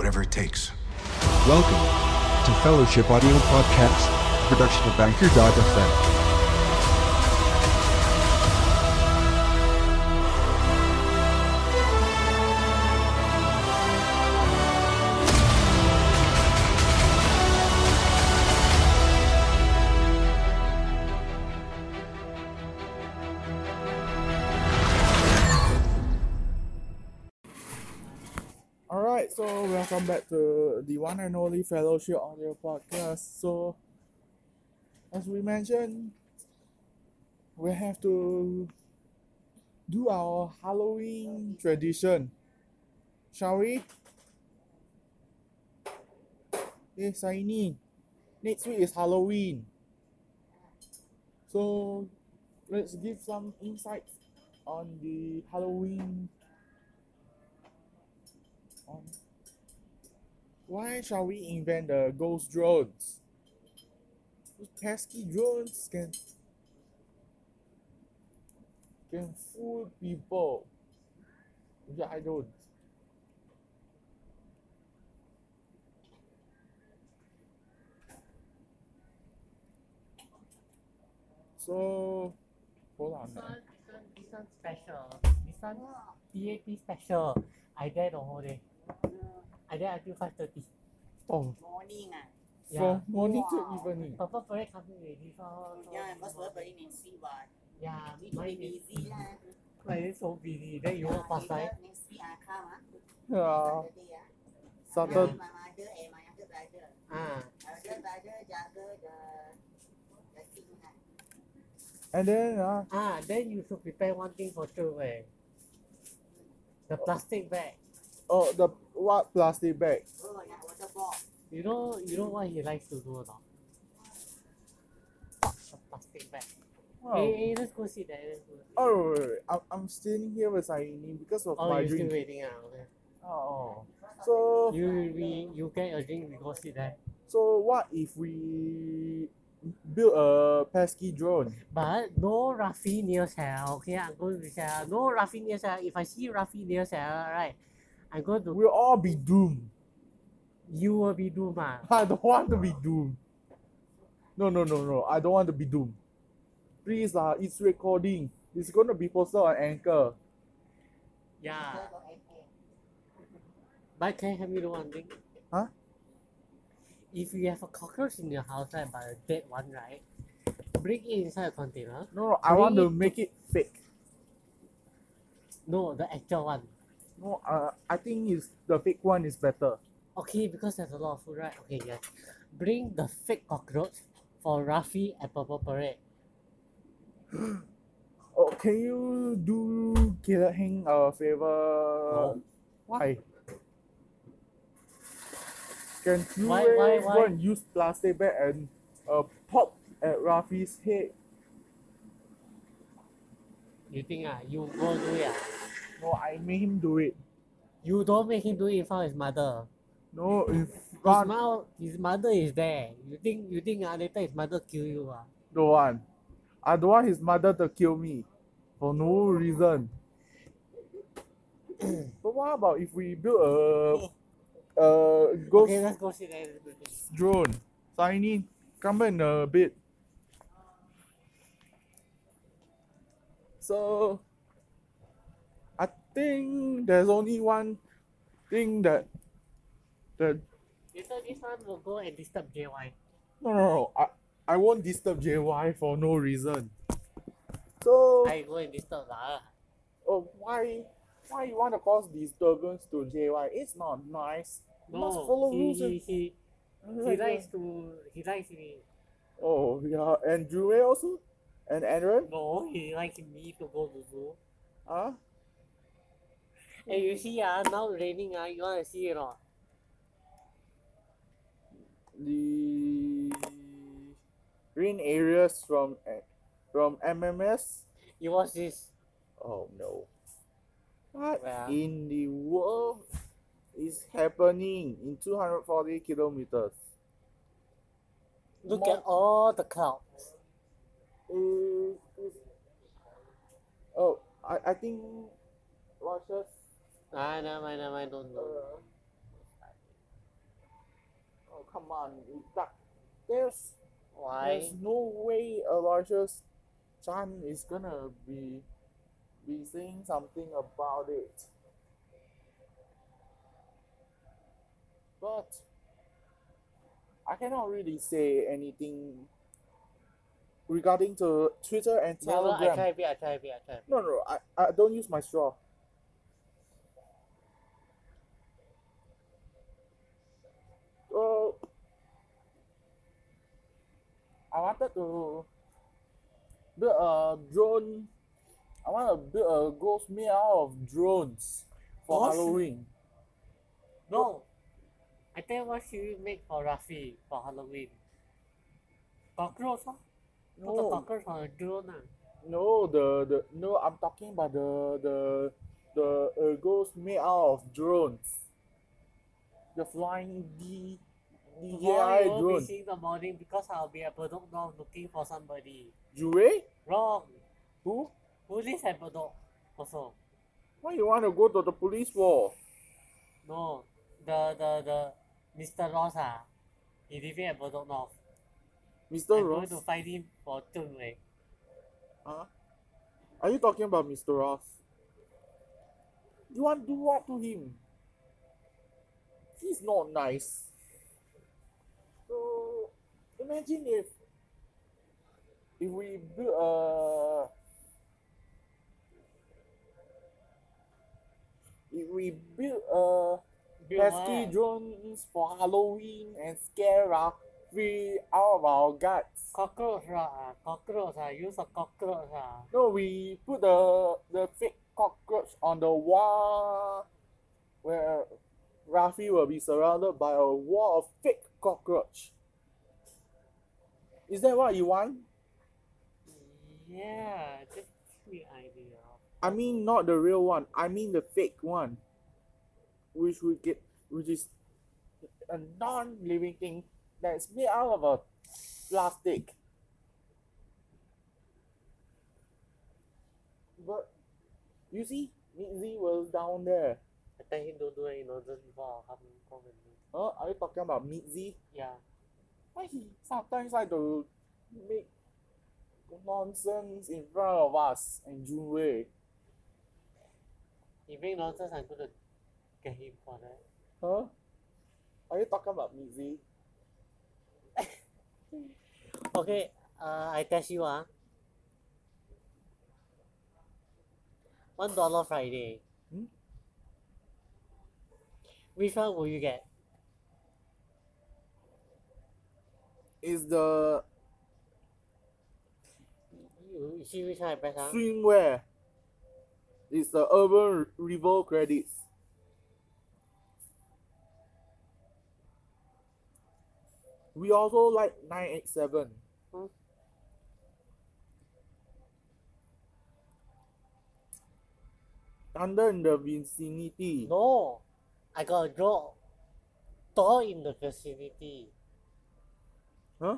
Whatever it takes. Welcome to Fellowship Audio Podcast, production of Anchor.fm. the one and only Fellowship Audio Podcast. So, as we mentioned, we have to do our Halloween tradition. Shall we? Hey, Saini. Next week is Halloween. So, let's give some insights on the Halloween on why shall we invent the ghost drones? Those pesky drones can can fool people. Yeah, I don't. So hold on. This one, this one, special. This one DAP special. I there the whole day. I there until five thirty. Oh, morning ah. from morning to Wow. evening. Purple parade coming already. So, so Yeah, because everybody next week what. Yeah, Need to mine busy lah. mine is so busy. Then you walk past later? Next week ah come ah. Yeah, Saturday ah. Saturday. My mother and my younger brother. Ah, Elder brother jaga the the thing ah. And then uh, ah. Then you should prepare one thing for sure. Eh. The plastic bag. Oh the what plastic bag? Oh, nak water ball. You know, you know what he likes to do or not? The plastic bag. Oh, Hey, hey, let's go sit there. Let's go sit. oh wait, wait, I'm, I'm staying here with Saini because of Oh, my you're still waiting ah. Okay. Oh, so You we you get a drink. We go sit there. so what if we build a pesky drone? But no Rafi near cell. Okay, I'm going to cell. No Rafi near cell. If I see Rafi near cell, right, I'm going to. We'll all be doomed. You will be doomed. ah. I don't want to be doomed. No, no, no, no. I don't want to be doomed. Please, uh, it's recording. It's gonna be posted on Anchor. Yeah. Got. But can you help me do one thing? Huh? If you have a cockroach in your house, right, but a dead one, right, bring it inside a container. No, no, I want to make it fake. No, the actual one. No, uh, I think it's the fake one is better. Okay, because there's a lot of food, right? Okay, yes. Bring the fake cockroach for Rafi and Purple Parade. Oh, can you do Killer Heng a favor? No. Why? Can you Why- eh, why- go and use plastic bag and uh, pop at Rafi's head? You think ah, you go do it ah? No, I made him do it. You don't make him do it in front of his mother. No, if His, God mouth, his mother is there. You think you think ah later his mother kill you ah? don't want. I don't want his mother to kill me for no reason. but what about if we build a a ghost Okay, let's go sit there. Let's go sit. drone? Tiny, come back in a bit. So I think there's only one thing that that Later this one will go and disturb JY. no no no I, I won't disturb JY for no reason. So I go and disturb lah. oh why why you want to cause disturbance to JY? It's not nice. You must follow he, rules he, he, he likes uh, to he likes me. Oh yeah, and Jue also? And Aaron? No, he likes me to go to zoo. Huh? And you see ah, now raining ah, you wanna see it or not? The green areas from eh, from MMS? You watch this. Oh no. What Yeah. in the world is happening in 240 kilometers? Look Mo- at all the clouds. Uh, oh, I, I think Russia's Ah, never mind, never mind, don't know. uh, come on. That, there's Why? there's no way Aloysius Chan is gonna be be saying something about it. But I cannot really say anything regarding to Twitter and No, no, I Telegram. a bit, I a bit, I a bit. No, no, I, I don't use my straw. So, I wanted to build a drone. I want to build a ghost made out of drones for Ghost? Halloween. No. I think what should we make for Rafi for Halloween? Cockroach, huh? Put the No, cockroach on a drone, ah. no, the, the no. I'm talking about the the the uh, ghost made out of drones. The flying D DJI won't drone. be seeing the morning because I'll be at Bedok now looking for somebody. You Jure? Wrong. Who? Who lives at Bedok also? Why you want to go to the police for? No. The the the Mr. Ross ah. He living at Bedok North. Mr. I'm Ross? going to find him for Zheng Wei. Huh? Are you talking about Mr. Ross? You want to do what to him? He's not nice. Imagine if if we build a if we build a Build pesky drones for Halloween and scare Rafi out of our guts. Cockroach ah. Cockroach ah. Use a cockroach ah. No, we put the the fake cockroach on the wall where Rafi will be surrounded by a wall of fake cockroach. Is that what you want? Yeah, just me idea. I mean not the real one. I mean the fake one. Which we get which is a non-living thing that's made out of a plastic. But you see, Mitzi was down there. I tell him don't do any nonsense before I'll come home and do. Huh? Are you talking about Mitzi? Yeah. Why he sometimes like to make nonsense in front of us and Junwei? He make nonsense, I'm gonna get him for that. Huh? Are you talking about Mitzi? Okay, uh, I test you ah. One dollar Friday. Hmm? Which one will you get? Is the You, you see which one I press ah? swimwear? It's the Urban Revolt credits. We also like 987. Hmm. Thunder in the vicinity. No, I got a draw. Door in the vicinity. Huh?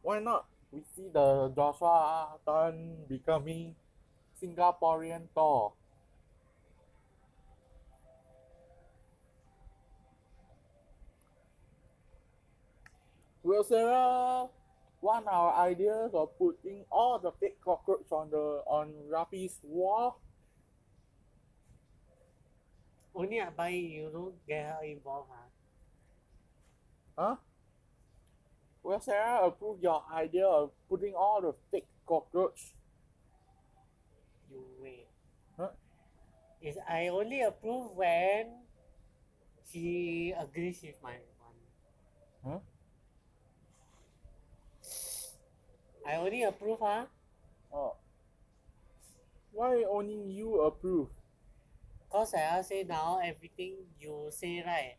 Why not? We see the Joshua Tan becoming Singaporean Thor. Will Sarah want our ideas of putting all the fake cockroach on the on Rafi's wall? Only I buy you don't get her involved ah. Huh? Will Sarah approve your idea of putting all the fake cockroach? You wait. Huh? Is I only approve when she agrees with my one. Huh? I only approve ah. Oh. Why only you approve? Cause I say now everything you say right,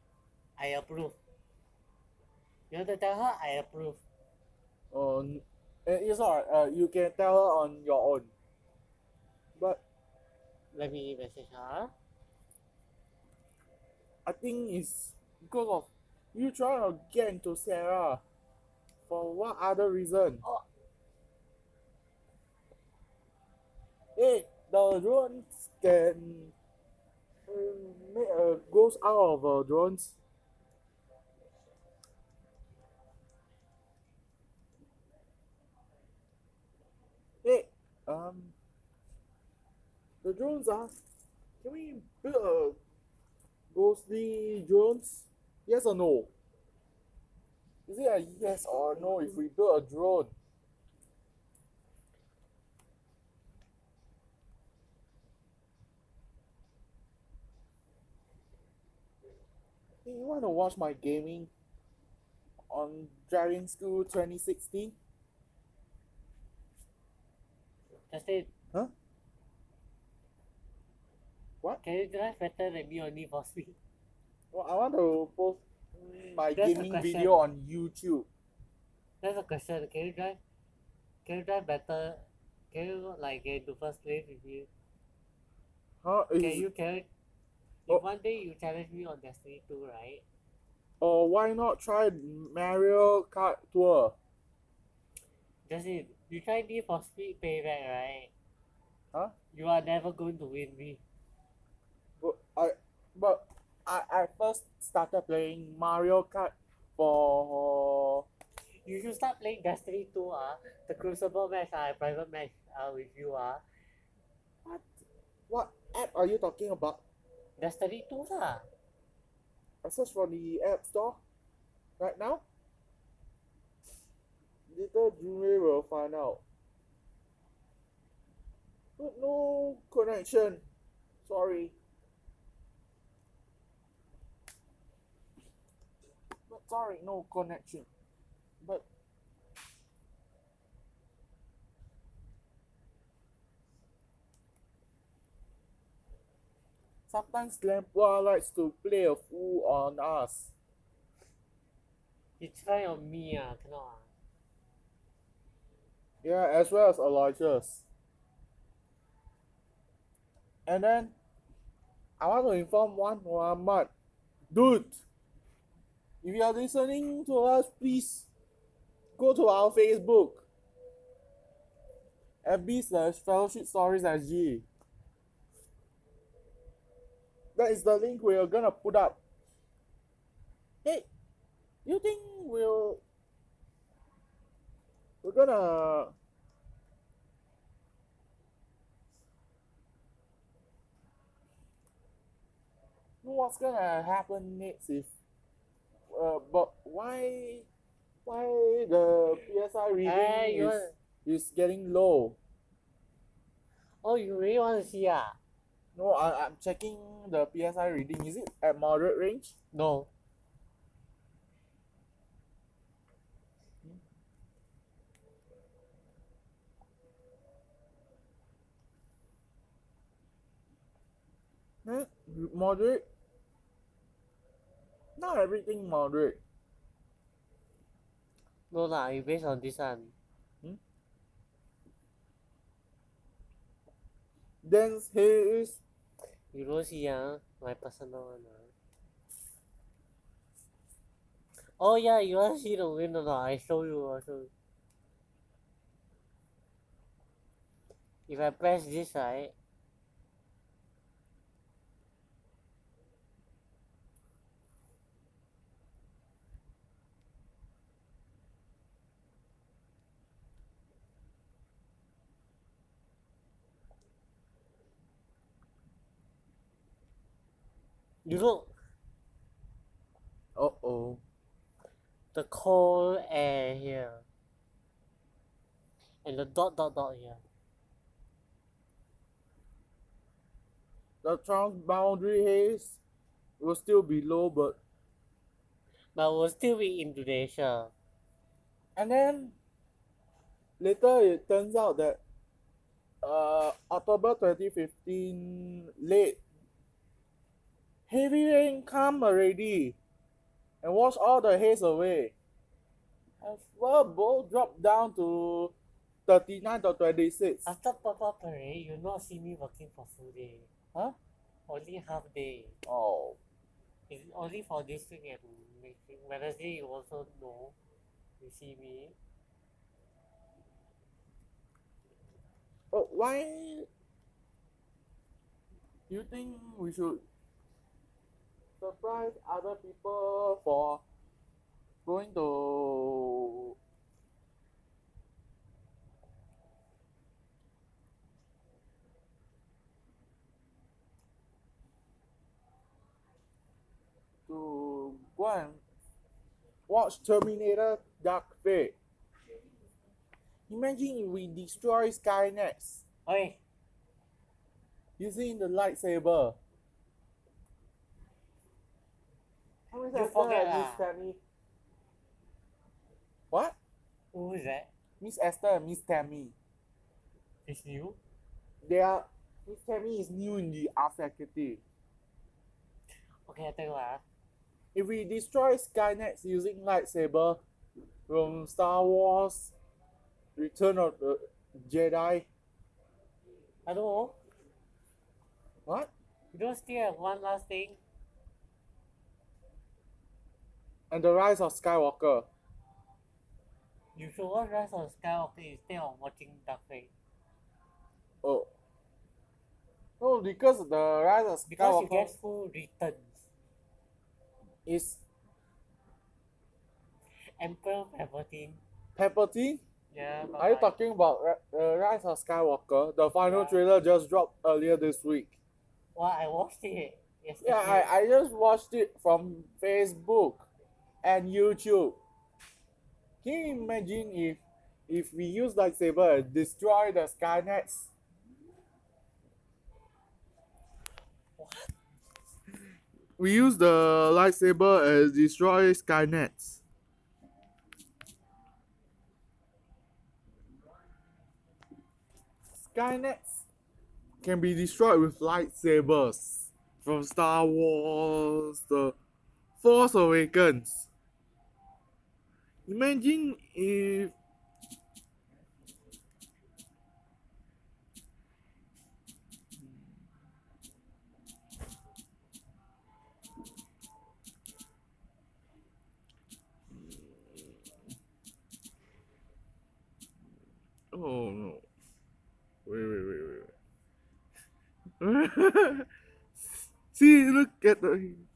I approve. You want to tell her I approve. Uh, n- eh, it's alright. Uh, you can tell her on your own. But Let me message her. I think it's because of you trying to get into Sarah. For what other reason? Oh. Hey, the drones can uh, make a ghost out of uh, drones. Um, the drones are. Can we build a ghostly drones? Yes or no? Is it a yes or no if we build a drone? Hey, you want to watch my gaming on Driving School 2016? Just it. Huh? What? Can you drive better than me on Need for Speed? Well, I want to post my That's gaming video on YouTube. That's a question. Can you drive? Can you drive better? Can you like get into first place with you? Huh? Can you can? Oh. If one day you challenge me on Destiny 2, right? Or why not try Mario Kart Tour? Just it. You try Need for Speed Payback, right? Huh? You are never going to win me. But I, but I, I first started playing Mario Kart for You should start playing Destiny 2, ah. The Crucible match, ah, private match, ah, with you, ah. what? What app are you talking about? Destiny 2 lah. I search for the app store right now. Later Junwei will find out. But no connection. Sorry. But sorry, no connection. But sometimes Lampua likes to play a fool on us. You try on me, ah, cannot, ah. Yeah, as well as Aloysius. And then I want to inform one Muhammad. Dude, if you are listening to us, please go to our Facebook. FB slash fellowship stories SG. That is the link we are gonna put up. Hey, you think we'll we're gonna what's gonna happen next if uh, but why why the PSI reading is, is getting low Oh, you really want to see, ah? no I, I'm checking the PSI reading is it at moderate range No. Hmm? Moderate not everything moderate No lah, you based on this one. Then here is. You don't see, ah, my personal one, ah. Oh yeah, you want to see the wind or not? I show you also. If I press this, right? You look uh oh the cold air here. And the dot dot dot here. the transboundary haze will still be low but But will still be Indonesia. And then later it turns out that uh October 2015 late heavy rain come already and wash all the haze away. And well both dropped down to 39 to 26. After Papa Parade, you not see me working for full day. Huh? Only half day. Oh. It's only for this week and week. Wednesday you also know. You see me. But why do you think we should surprise other people for going to to go and watch Terminator Dark Fate. Imagine if we destroy Skynet. Hey. Using the lightsaber. How is You that forget Miss ah. Tammy? What? who is that? Miss Esther and Miss Tammy. It's you? They are Miss Tammy is new in the art faculty. Okay, I tell you what. ah. If we destroy Skynet using lightsaber from Star Wars Return of the Jedi. I don't know. What? You don't still have one last thing? And the Rise of Skywalker. You should watch Rise of Skywalker instead of watching Dark Fate. Oh. No, because the Rise of Skywalker. Because you get full returns. is Emperor Palpatine. Palpatine. Yeah, Are you talking about the Rise of Skywalker? The final Yeah. trailer just dropped earlier this week. Well, I watched it yesterday. Yeah, I, I just watched it from Facebook and YouTube. Can you imagine if if we use lightsaber destroy the Skynets? We use the lightsaber and destroy Skynets. Skynets can be destroyed with lightsabers from Star Wars, The Force Awakens. Imagine if Oh no. Wait, wait, wait, wait. See, look at the.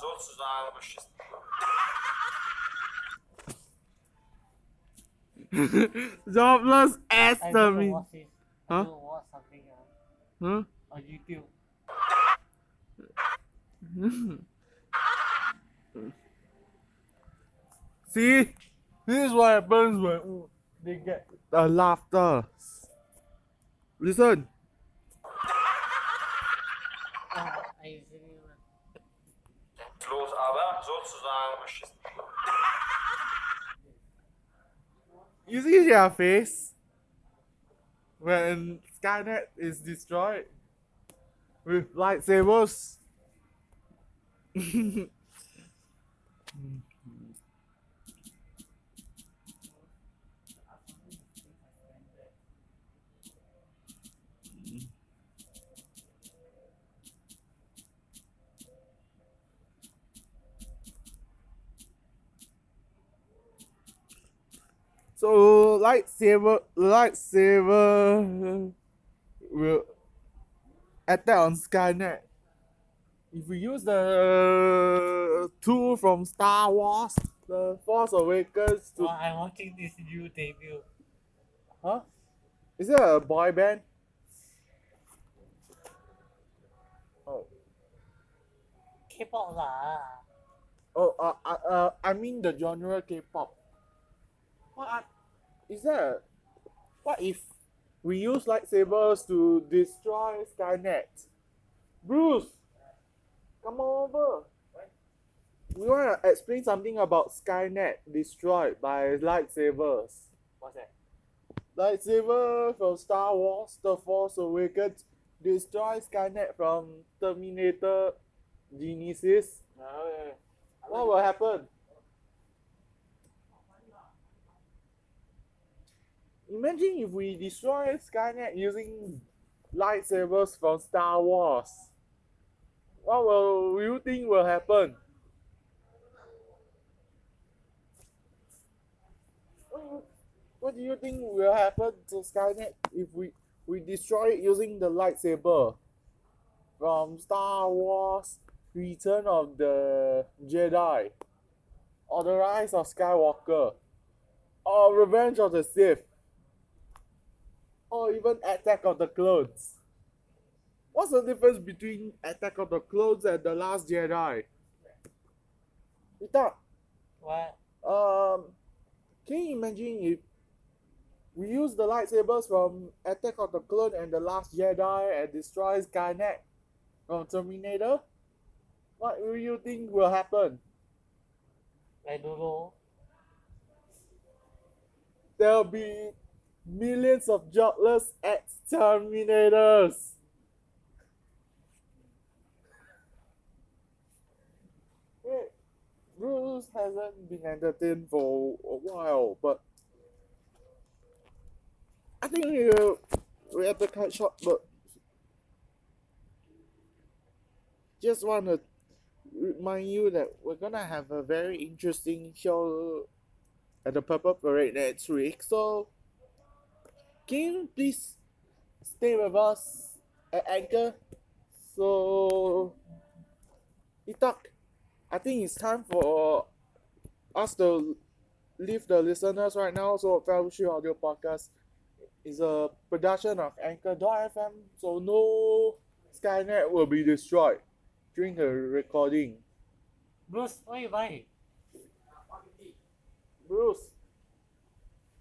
Bloß aber sozusagen beschissen. Jobless ass I to me. watch it. Huh? I don't watch something else Huh? on YouTube. See? This is what happens when they get the laughter. Listen. Oh, I usually Bloß aber sozusagen beschissen. You see their face? When Skynet is destroyed with lightsabers. So lightsaber, lightsaber will attack on Skynet. If we use the tool from Star Wars, the Force Awakens to Oh, I'm watching this new debut. huh? Is it a boy band? Oh, K-pop lah. oh, uh, uh, uh, I mean the genre K-pop. What are, is that? What if we use lightsabers to destroy Skynet? Bruce, come over. We want to explain something about Skynet destroyed by lightsabers. What's that? Lightsaber from Star Wars The Force Awakens destroy Skynet from Terminator Genisys. Oh, no, What will happen? Imagine if we destroy Skynet using lightsabers from Star Wars. What will you think will happen? What do you think will happen to Skynet if we, we destroy it using the lightsaber from Star Wars Return of the Jedi, or The Rise of Skywalker, or Revenge of the Sith, or even Attack of the Clones. What's the difference between Attack of the Clones and The Last Jedi? You thought, What? um, can you imagine if we use the lightsabers from Attack of the Clone and The Last Jedi and destroy Skynet from Terminator? What do you think will happen? I don't know. There'll be millions of jobless exterminators. Bruce hasn't been entertained for a while, but I think uh, we have to cut short, but just want to remind you that we're gonna have a very interesting show at the Purple Parade next week. So, can you please stay with us at Anchor? So, Itak, I think it's time for us to leave the listeners right now. So, Fellowship Audio Podcast is a production of Anchor.fm. So, no Skynet will be destroyed during the recording. Bruce, what you buy? Bruce.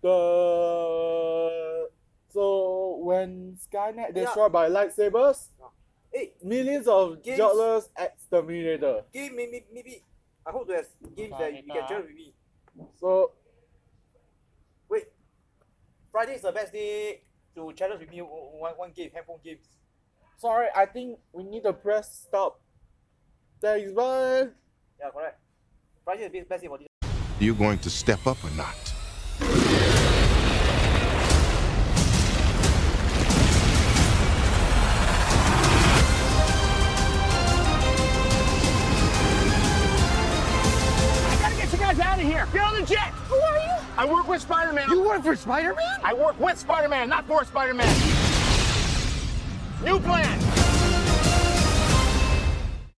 The so when Skynet Yeah. destroyed by lightsabers, Hey, millions of Games- jobless exterminator. game maybe maybe I hope to have games that you can share with me. So Wait, Friday is the best day to challenge with me one, one game, handphone games. sorry, I think we need to press stop. Thanks, bye. Yeah, correct. Friday is the best day for this. You going to step up or not? I work with Spider-Man. You work for Spider-Man? I work with Spider-Man, not for Spider-Man. New plan.